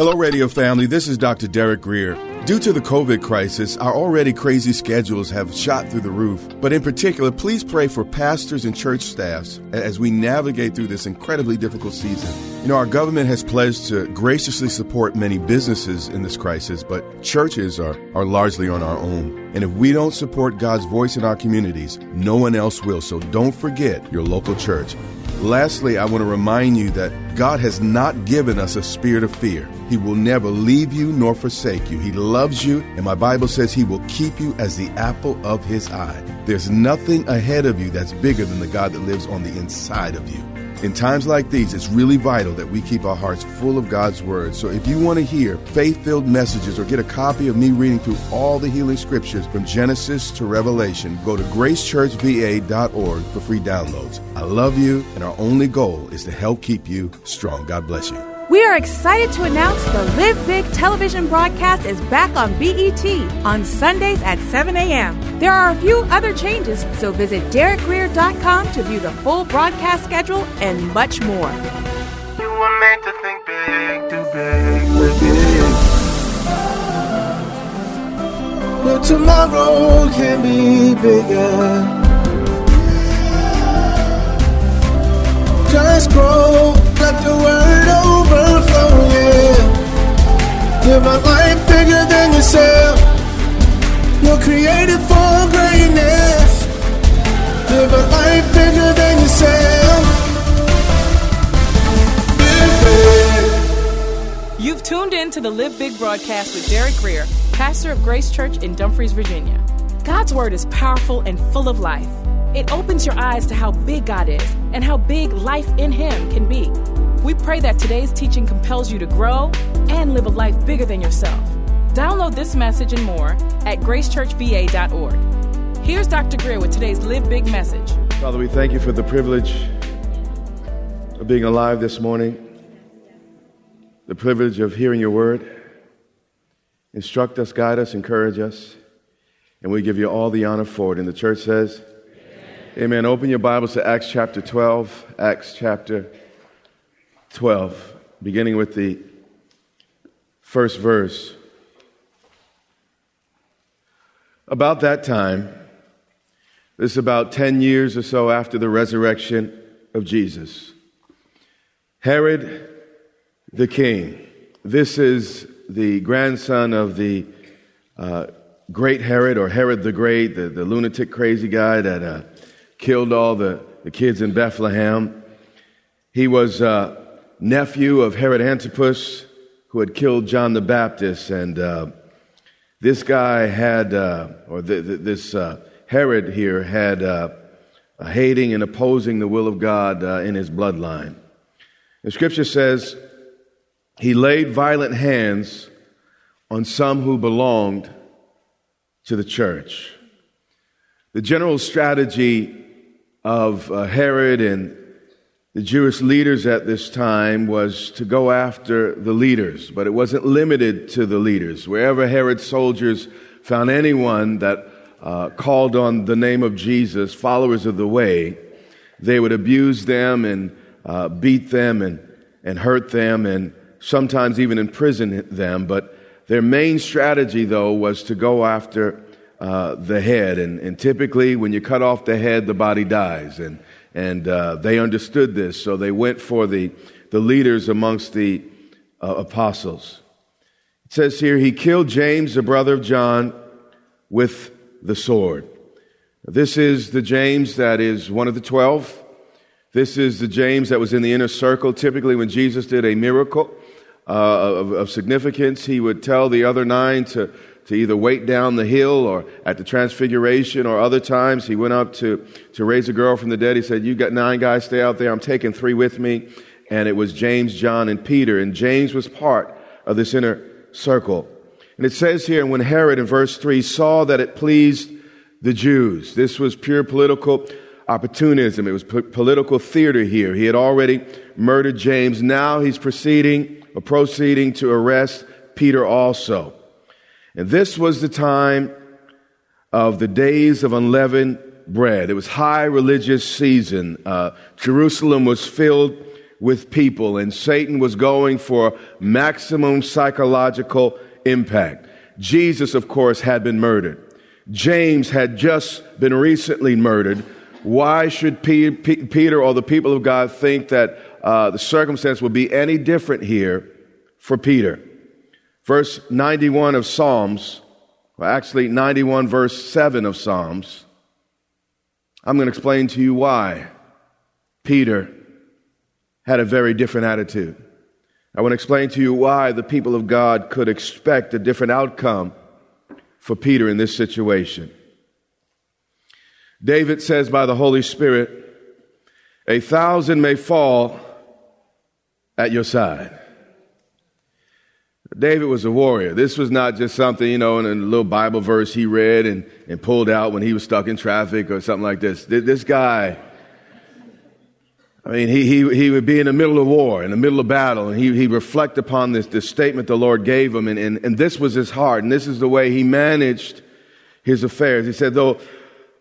Hello, radio family. This is Dr. Derek Grier. Due to the COVID crisis, our already crazy schedules have shot through the roof. But in particular, please pray for pastors and church staffs as we navigate through this incredibly difficult season. You know, our government has pledged to graciously support many businesses in this crisis, but churches are, are largely on our own. And if we don't support God's voice in our communities, no one else will. So don't forget your local church. Lastly, I want to remind you that God has not given us a spirit of fear. He will never leave you nor forsake you. He loves you, and my Bible says He will keep you as the apple of His eye. There's nothing ahead of you that's bigger than the God that lives on the inside of you. In times like these, it's really vital that we keep our hearts full of God's Word. So if you want to hear faith filled messages or get a copy of me reading through all the healing scriptures from Genesis to Revelation, go to gracechurchva.org for free downloads. I love you, and our only goal is to help keep you strong. God bless you. We are excited to announce the Live Big television broadcast is back on BET on Sundays at 7 a.m. There are a few other changes, so visit DerekGrier.com to view the full broadcast schedule and much more. You were meant to think big, too big, big. But tomorrow can be bigger. Just grow, let the word overflow, yeah. Live life bigger than yourself. You're created for greatness. Live a life bigger than yourself. You've tuned in to the Live Big broadcast with Derek Grier, pastor of Grace Church in Dumfries, Virginia. God's word is powerful and full of life. It opens your eyes to how big God is and how big life in Him can be. We pray that today's teaching compels you to grow and live a life bigger than yourself. Download this message and more at gracechurchva.org. Here's Dr. Grier with today's Live Big message. Father, we thank you for the privilege of being alive this morning, the privilege of hearing your word. Instruct us, guide us, encourage us, and we give you all the honor for it. And the church says, Amen. Open your Bibles to Acts chapter 12. Acts chapter 12, beginning with the first verse. About that time, this is about 10 years or so after the resurrection of Jesus, Herod the king. This is the grandson of the uh, great Herod, or Herod the Great, the, the lunatic crazy guy that. Uh, killed all the, the kids in Bethlehem. He was uh, nephew of Herod Antipas, who had killed John the Baptist. And uh, this guy had, uh, or the, the, this uh, Herod here had uh, hating and opposing the will of God uh, in his bloodline. The scripture says he laid violent hands on some who belonged to the church. The general strategy of uh, Herod and the Jewish leaders at this time was to go after the leaders, but it wasn't limited to the leaders. Wherever Herod's soldiers found anyone that uh, called on the name of Jesus, followers of the way, they would abuse them and uh, beat them and, and hurt them and sometimes even imprison them. But their main strategy, though, was to go after uh, the head. And, and, typically, when you cut off the head, the body dies. And, and uh, they understood this, so they went for the, the leaders amongst the uh, apostles. It says here, he killed James, the brother of John, with the sword. This is the James that is one of the twelve. This is the James that was in the inner circle. Typically, when Jesus did a miracle uh, of, of significance, he would tell the other nine to to either wait down the hill or at the transfiguration or other times he went up to, to raise a girl from the dead. He said, you got nine guys, stay out there. I'm taking three with me. and it was James, John, and Peter, and James was part of this inner circle. And it says here, when Herod in verse 3 saw that it pleased the Jews, this was pure political opportunism. It was p- political theater here. He had already murdered James. Now he's proceeding or proceeding to arrest Peter also. And this was the time of the days of unleavened bread. It was high religious season. Uh, Jerusalem was filled with people, and Satan was going for maximum psychological impact. Jesus, of course, had been murdered. James had just been recently murdered. Why should P- P- Peter or the people of God think that uh, the circumstance would be any different here for Peter? Verse 91 of Psalms, well, actually 91 verse 7 of Psalms, I'm going to explain to you why Peter had a very different attitude. I want to explain to you why the people of God could expect a different outcome for Peter in this situation. David says by the Holy Spirit, a thousand may fall at your side. David was a warrior. This was not just something, you know, in a little Bible verse he read and, and pulled out when he was stuck in traffic or something like this. This guy, I mean, he, he, he would be in the middle of war, in the middle of battle, and he, he reflect upon this, this statement the Lord gave him, and, and, and this was his heart, and this is the way he managed his affairs. He said, though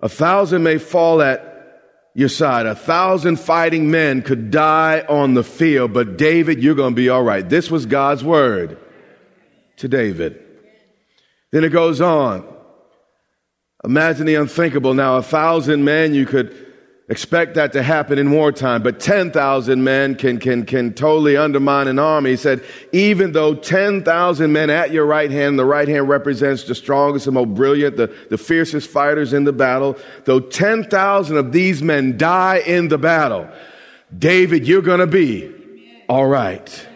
a thousand may fall at your side, a thousand fighting men could die on the field, but David, you're going to be all right. This was God's word to David. Then it goes on. Imagine the unthinkable. Now, a thousand men, you could expect that to happen in wartime, but 10,000 men can, can, can totally undermine an army. He said, even though 10,000 men at your right hand, the right hand represents the strongest and most brilliant, the, the fiercest fighters in the battle, though 10,000 of these men die in the battle, David, you're going to be all right.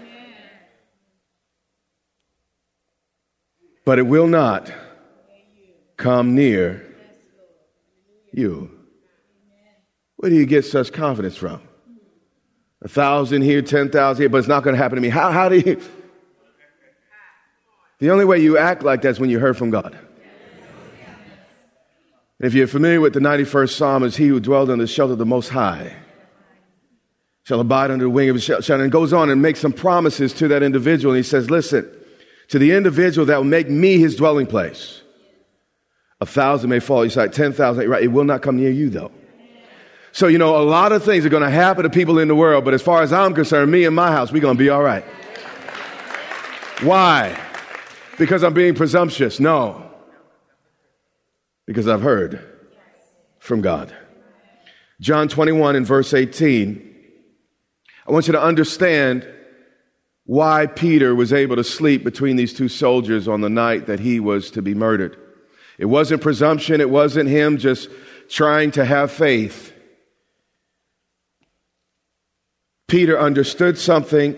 But it will not come near you. Where do you get such confidence from? A thousand here, ten thousand here, but it's not going to happen to me. How, how do you? The only way you act like that is when you heard from God. If you're familiar with the 91st Psalm, is he who dwelled in the shelter of the Most High shall abide under the wing of his shelter. And goes on and makes some promises to that individual. And he says, listen, to the individual that will make me his dwelling place, a thousand may fall, you say, 10,000, right? It will not come near you though. So, you know, a lot of things are going to happen to people in the world, but as far as I'm concerned, me and my house, we're going to be all right. Why? Because I'm being presumptuous? No. Because I've heard from God. John 21 and verse 18. I want you to understand why Peter was able to sleep between these two soldiers on the night that he was to be murdered. It wasn't presumption. It wasn't him just trying to have faith. Peter understood something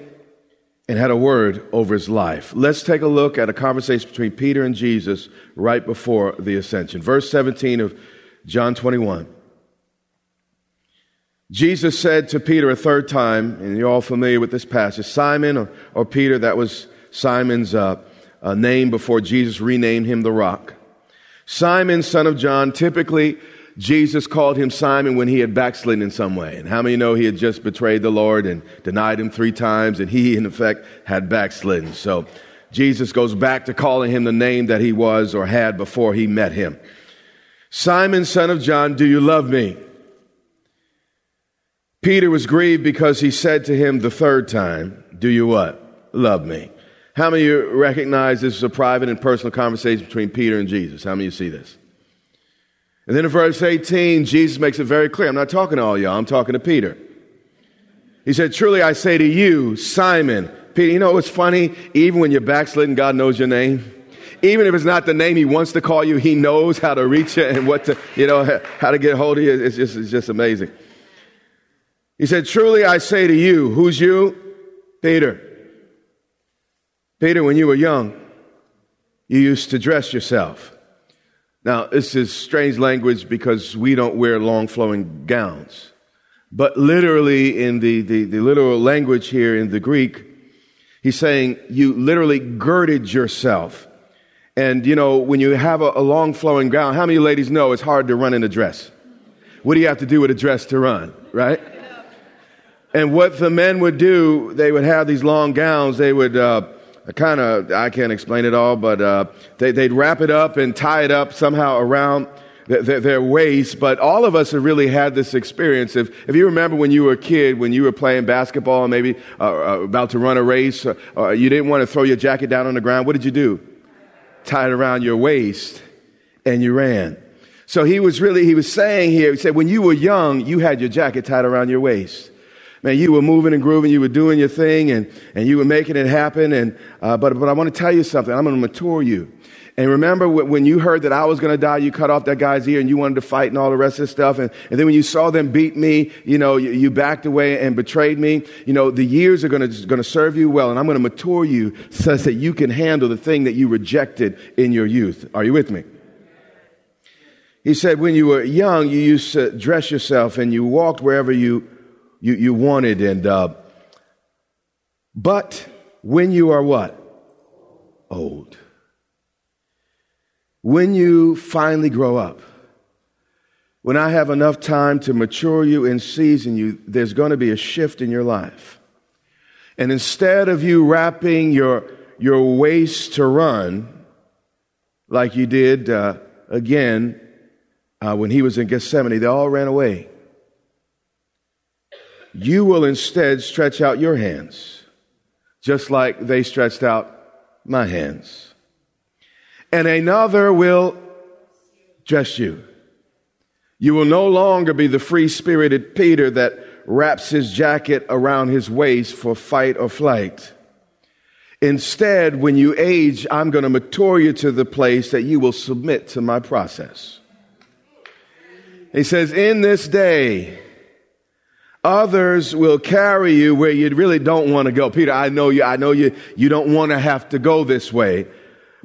and had a word over his life. Let's take a look at a conversation between Peter and Jesus right before the ascension. Verse 17 of John 21. Jesus said to Peter a third time, and you're all familiar with this passage Simon or, or Peter, that was Simon's uh, uh, name before Jesus renamed him the rock. Simon, son of John, typically Jesus called him Simon when he had backslidden in some way. And how many know he had just betrayed the Lord and denied him three times and he, in effect, had backslidden. So Jesus goes back to calling him the name that he was or had before he met him. Simon, son of John, do you love me? Peter was grieved because he said to him the third time, do you what? Love me. How many of you recognize this is a private and personal conversation between Peter and Jesus? How many of you see this? And then in verse 18, Jesus makes it very clear. I'm not talking to all y'all, I'm talking to Peter. He said, Truly I say to you, Simon, Peter, you know what's funny? Even when you're backsliding, God knows your name. Even if it's not the name he wants to call you, he knows how to reach you and what to, you know, how to get hold of you. It's just, it's just amazing. He said, Truly I say to you, who's you? Peter. Peter, when you were young, you used to dress yourself now, this is strange language because we don't wear long flowing gowns. But literally, in the, the, the literal language here in the Greek, he's saying you literally girded yourself. And you know, when you have a, a long flowing gown, how many ladies know it's hard to run in a dress? What do you have to do with a dress to run, right? And what the men would do, they would have these long gowns. They would uh, kind of, I can't explain it all, but uh, they, would wrap it up and tie it up somehow around their, their, waist. But all of us have really had this experience. If, if you remember when you were a kid, when you were playing basketball, maybe uh, uh about to run a race, or, uh, or you didn't want to throw your jacket down on the ground, what did you do? Tie it around your waist and you ran. So he was really, he was saying here, he said, when you were young, you had your jacket tied around your waist man, you were moving and grooving, you were doing your thing, and, and you were making it happen. And, uh, but, but I want to tell you something. I'm going to mature you. And remember when you heard that I was going to die, you cut off that guy's ear and you wanted to fight and all the rest of the stuff. And, and then when you saw them beat me, you know, you, you backed away and betrayed me. You know, the years are going to, going to serve you well and I'm going to mature you such that you can handle the thing that you rejected in your youth. Are you with me? He said, when you were young, you used to dress yourself and you walked wherever you you, you wanted. And, uh, but when you are what? Old. When you finally grow up, when I have enough time to mature you and season you, there's going to be a shift in your life. And instead of you wrapping your, your waist to run, like you did uh, again uh, when he was in Gethsemane, they all ran away. You will instead stretch out your hands, just like they stretched out my hands. And another will dress you. You will no longer be the free spirited Peter that wraps his jacket around his waist for fight or flight. Instead, when you age, I'm going to mature you to the place that you will submit to my process. He says, In this day, Others will carry you where you really don't want to go. Peter, I know you, I know you, you don't want to have to go this way.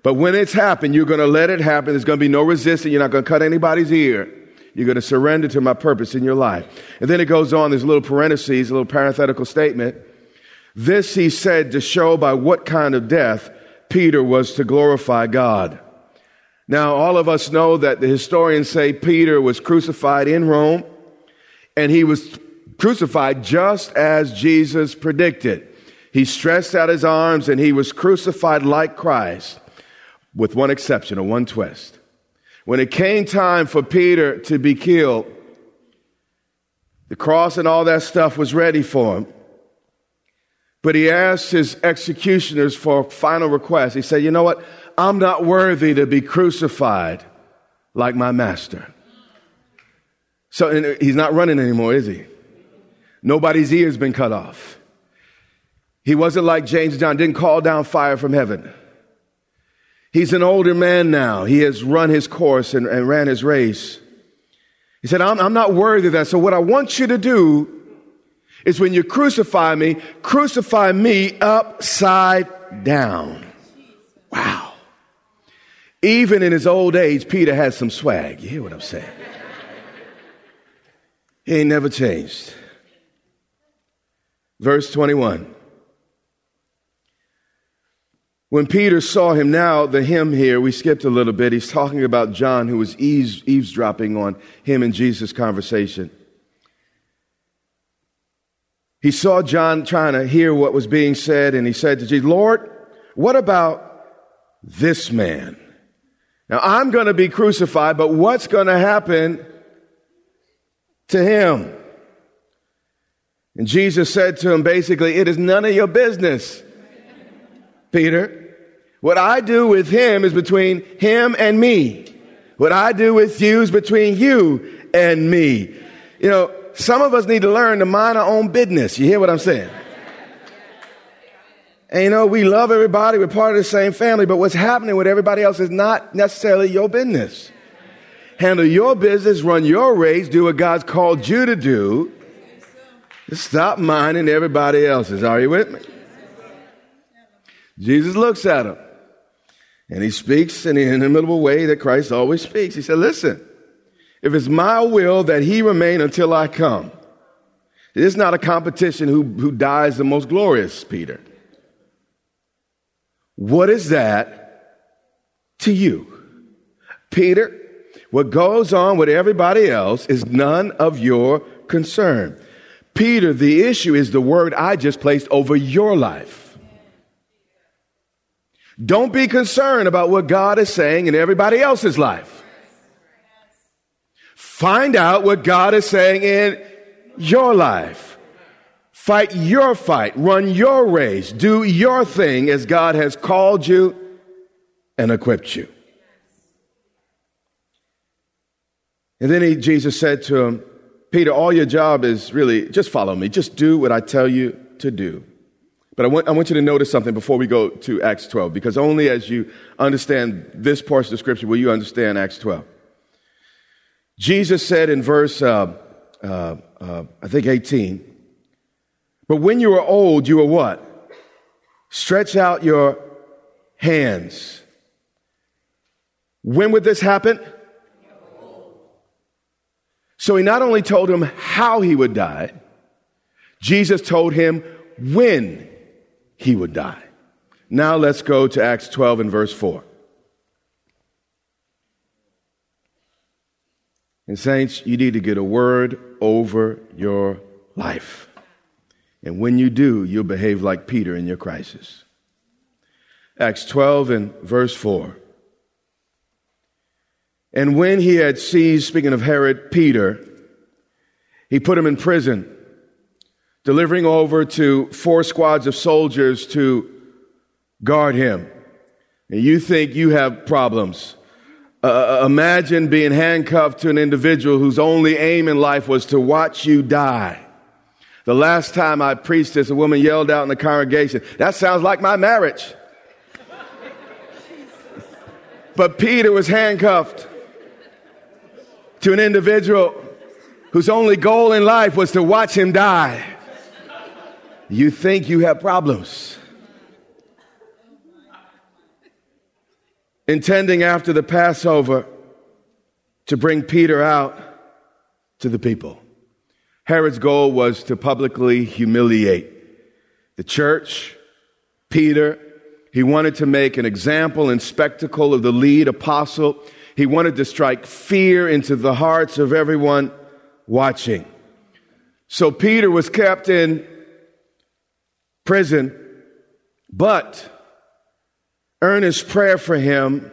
But when it's happened, you're going to let it happen. There's going to be no resistance. You're not going to cut anybody's ear. You're going to surrender to my purpose in your life. And then it goes on, there's a little parentheses, a little parenthetical statement. This he said to show by what kind of death Peter was to glorify God. Now, all of us know that the historians say Peter was crucified in Rome and he was crucified just as Jesus predicted. He stretched out his arms and he was crucified like Christ, with one exception or one twist. When it came time for Peter to be killed, the cross and all that stuff was ready for him. But he asked his executioners for a final request. He said, You know what? I'm not worthy to be crucified like my master. So he's not running anymore, is he? Nobody's ears been cut off. He wasn't like James John, didn't call down fire from heaven. He's an older man now. He has run his course and, and ran his race. He said, I'm, I'm not worthy of that. So what I want you to do is when you crucify me, crucify me upside down. Wow. Even in his old age, Peter had some swag. You hear what I'm saying? He ain't never changed. Verse 21. When Peter saw him now, the him here, we skipped a little bit. He's talking about John who was eaves, eavesdropping on him and Jesus' conversation. He saw John trying to hear what was being said, and he said to Jesus, Lord, what about this man? Now I'm going to be crucified, but what's going to happen to him? And Jesus said to him basically, It is none of your business, Peter. What I do with him is between him and me. What I do with you is between you and me. You know, some of us need to learn to mind our own business. You hear what I'm saying? And you know, we love everybody, we're part of the same family, but what's happening with everybody else is not necessarily your business. Handle your business, run your race, do what God's called you to do, Stop minding everybody else's. Are you with me? Jesus looks at him and he speaks in the inimitable way that Christ always speaks. He said, Listen, if it's my will that he remain until I come, It is not a competition who, who dies the most glorious, Peter. What is that to you? Peter, what goes on with everybody else is none of your concern. Peter, the issue is the word I just placed over your life. Don't be concerned about what God is saying in everybody else's life. Find out what God is saying in your life. Fight your fight. Run your race. Do your thing as God has called you and equipped you. And then he, Jesus said to him, Peter, all your job is really just follow me. Just do what I tell you to do. But I want, I want you to notice something before we go to Acts 12, because only as you understand this portion of Scripture will you understand Acts 12. Jesus said in verse, uh, uh, uh, I think 18, but when you are old, you are what? Stretch out your hands. When would this happen? So he not only told him how he would die, Jesus told him when he would die. Now let's go to Acts 12 and verse 4. And, saints, you need to get a word over your life. And when you do, you'll behave like Peter in your crisis. Acts 12 and verse 4. And when he had seized, speaking of Herod, Peter, he put him in prison, delivering over to four squads of soldiers to guard him. And you think you have problems. Uh, uh, imagine being handcuffed to an individual whose only aim in life was to watch you die. The last time I preached this, a woman yelled out in the congregation, That sounds like my marriage. but Peter was handcuffed to an individual whose only goal in life was to watch him die. You think you have problems. Intending after the Passover to bring Peter out to the people. Herod's goal was to publicly humiliate the church, Peter. He wanted to make an example and spectacle of the lead apostle he wanted to strike fear into the hearts of everyone watching. So Peter was kept in prison, but earnest prayer for him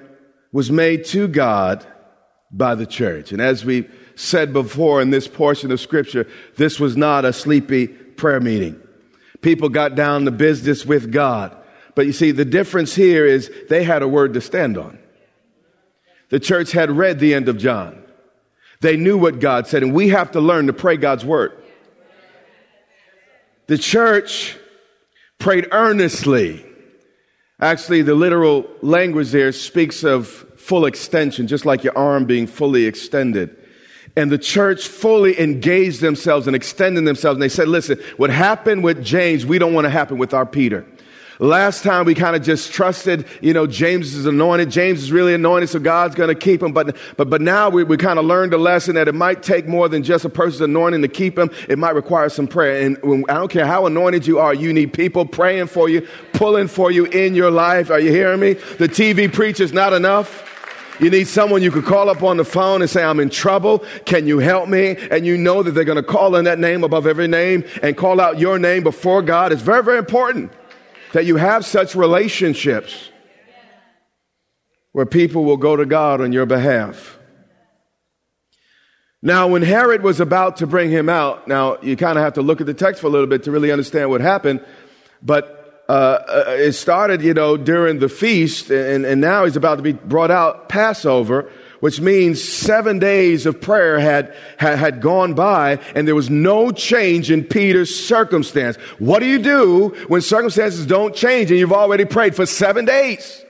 was made to God by the church. And as we said before in this portion of scripture, this was not a sleepy prayer meeting. People got down to business with God. But you see, the difference here is they had a word to stand on. The church had read the end of John. They knew what God said, and we have to learn to pray God's word. The church prayed earnestly. Actually, the literal language there speaks of full extension, just like your arm being fully extended. And the church fully engaged themselves and extended themselves. And they said, listen, what happened with James, we don't want to happen with our Peter. Last time we kind of just trusted, you know, James is anointed. James is really anointed, so God's going to keep him. But, but, but now we, we kind of learned a lesson that it might take more than just a person's anointing to keep him. It might require some prayer. And when, I don't care how anointed you are, you need people praying for you, pulling for you in your life. Are you hearing me? The TV preacher's not enough. You need someone you could call up on the phone and say, I'm in trouble. Can you help me? And you know that they're going to call in that name above every name and call out your name before God. It's very, very important that you have such relationships where people will go to God on your behalf. Now, when Herod was about to bring him out, now you kind of have to look at the text for a little bit to really understand what happened, but uh, uh, it started, you know, during the feast, and, and now he's about to be brought out Passover which means seven days of prayer had, had, had, gone by and there was no change in Peter's circumstance. What do you do when circumstances don't change and you've already prayed for seven days?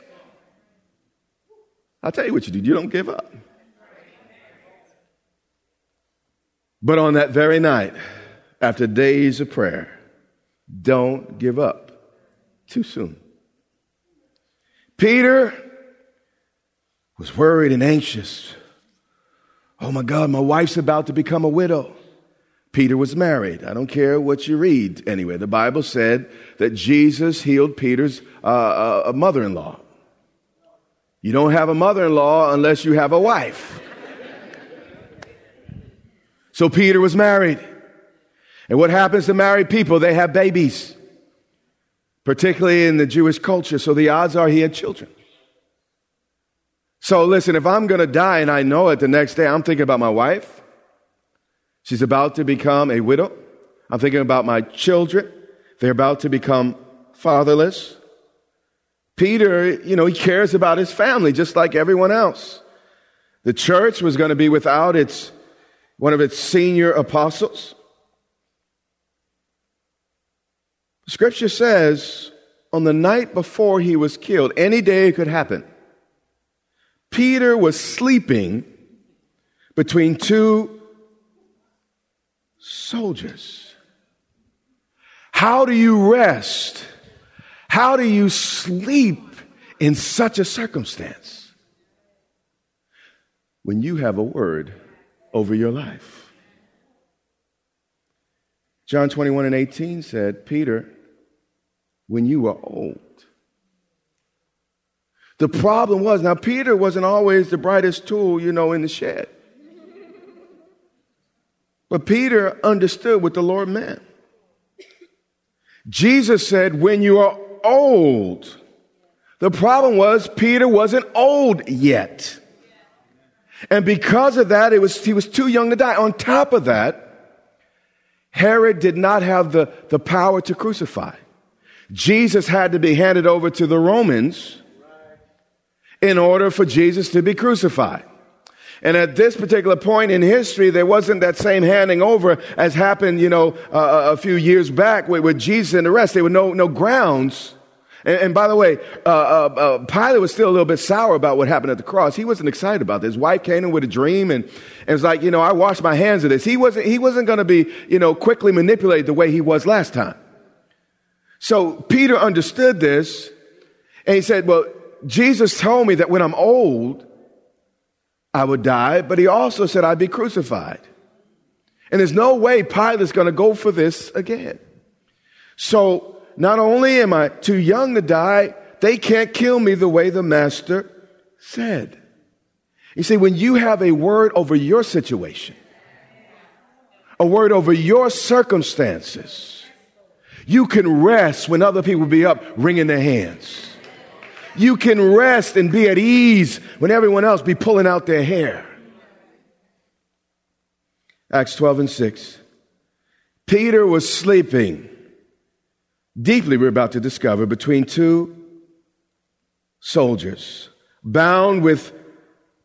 I'll tell you what you do. You don't give up. But on that very night, after days of prayer, don't give up too soon. Peter was worried and anxious. Oh my God, my wife's about to become a widow. Peter was married. I don't care what you read anyway. The Bible said that Jesus healed Peter's uh, uh, mother in law. You don't have a mother in law unless you have a wife. So Peter was married. And what happens to married people? They have babies, particularly in the Jewish culture. So the odds are he had children. So listen, if I'm going to die and I know it the next day, I'm thinking about my wife. She's about to become a widow. I'm thinking about my children. They're about to become fatherless. Peter, you know, he cares about his family just like everyone else. The church was going to be without its, one of its senior apostles. Scripture says on the night before he was killed, any day it could happen. Peter was sleeping between two soldiers. How do you rest? How do you sleep in such a circumstance? When you have a word over your life. John 21 and 18 said, Peter, when you were old. The problem was, now Peter wasn't always the brightest tool, you know, in the shed. But Peter understood what the Lord meant. Jesus said, when you are old. The problem was Peter wasn't old yet. And because of that, it was, he was too young to die. On top of that, Herod did not have the, the power to crucify. Jesus had to be handed over to the Romans in order for Jesus to be crucified. And at this particular point in history, there wasn't that same handing over as happened, you know, uh, a few years back with, with, Jesus and the rest. There were no, no grounds. And, and by the way, uh, uh, uh, Pilate was still a little bit sour about what happened at the cross. He wasn't excited about this. His wife came in with a dream and, and was like, you know, I washed my hands of this. He wasn't, he wasn't going to be, you know, quickly manipulated the way he was last time. So Peter understood this and he said, well, Jesus told me that when I'm old, I would die, but he also said I'd be crucified. And there's no way Pilate's going to go for this again. So not only am I too young to die, they can't kill me the way the master said. You see, when you have a word over your situation, a word over your circumstances, you can rest when other people be up wringing their hands. You can rest and be at ease when everyone else be pulling out their hair. Acts 12 and 6. Peter was sleeping deeply, we're about to discover, between two soldiers, bound with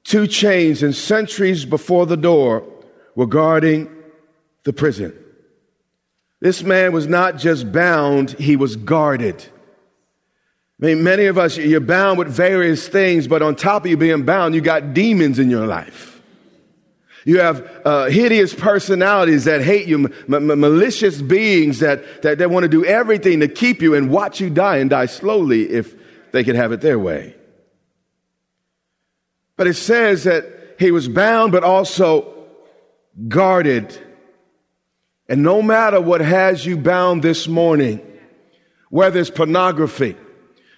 two chains, and sentries before the door were guarding the prison. This man was not just bound, he was guarded. I mean, many of us, you're bound with various things, but on top of you being bound, you got demons in your life. You have uh, hideous personalities that hate you, m- m- malicious beings that, that, that want to do everything to keep you and watch you die and die slowly if they could have it their way. But it says that he was bound, but also guarded. And no matter what has you bound this morning, whether it's pornography,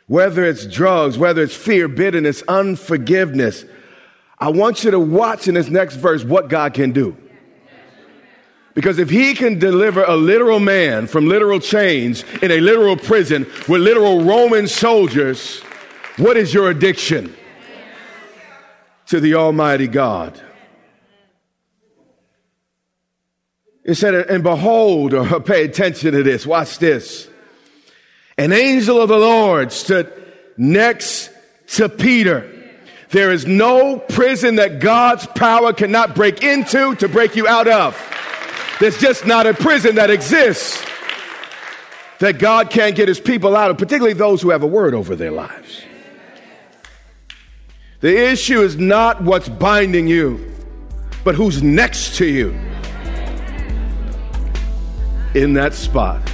whether it's drugs, whether it's fear, bitterness, unforgiveness, I want you to watch in this next verse what God can do. Because if he can deliver a literal man from literal chains in a literal prison with literal Roman soldiers, what is your addiction to the Almighty God? It said, and behold, or pay attention to this, watch this. An angel of the Lord stood next to Peter. There is no prison that God's power cannot break into to break you out of. There's just not a prison that exists that God can't get his people out of, particularly those who have a word over their lives. The issue is not what's binding you, but who's next to you in that spot.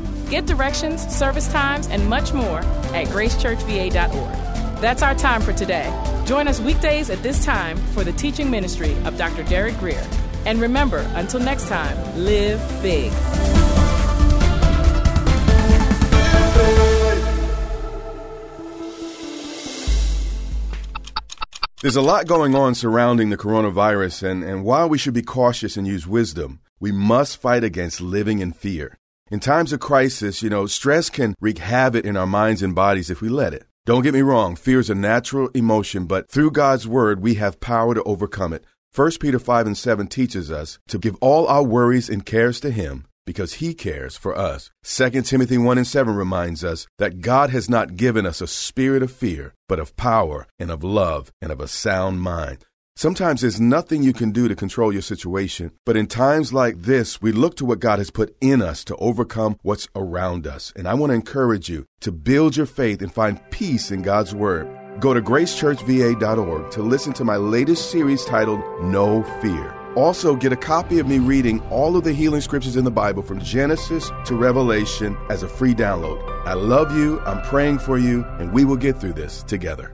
Get directions, service times, and much more at gracechurchva.org. That's our time for today. Join us weekdays at this time for the teaching ministry of Dr. Derek Grier. And remember, until next time, live big. There's a lot going on surrounding the coronavirus, and, and while we should be cautious and use wisdom, we must fight against living in fear. In times of crisis, you know, stress can wreak havoc in our minds and bodies if we let it. Don't get me wrong, fear is a natural emotion, but through God's word, we have power to overcome it. 1 Peter 5 and 7 teaches us to give all our worries and cares to Him because He cares for us. 2 Timothy 1 and 7 reminds us that God has not given us a spirit of fear, but of power and of love and of a sound mind. Sometimes there's nothing you can do to control your situation, but in times like this, we look to what God has put in us to overcome what's around us. And I want to encourage you to build your faith and find peace in God's Word. Go to gracechurchva.org to listen to my latest series titled No Fear. Also, get a copy of me reading all of the healing scriptures in the Bible from Genesis to Revelation as a free download. I love you, I'm praying for you, and we will get through this together.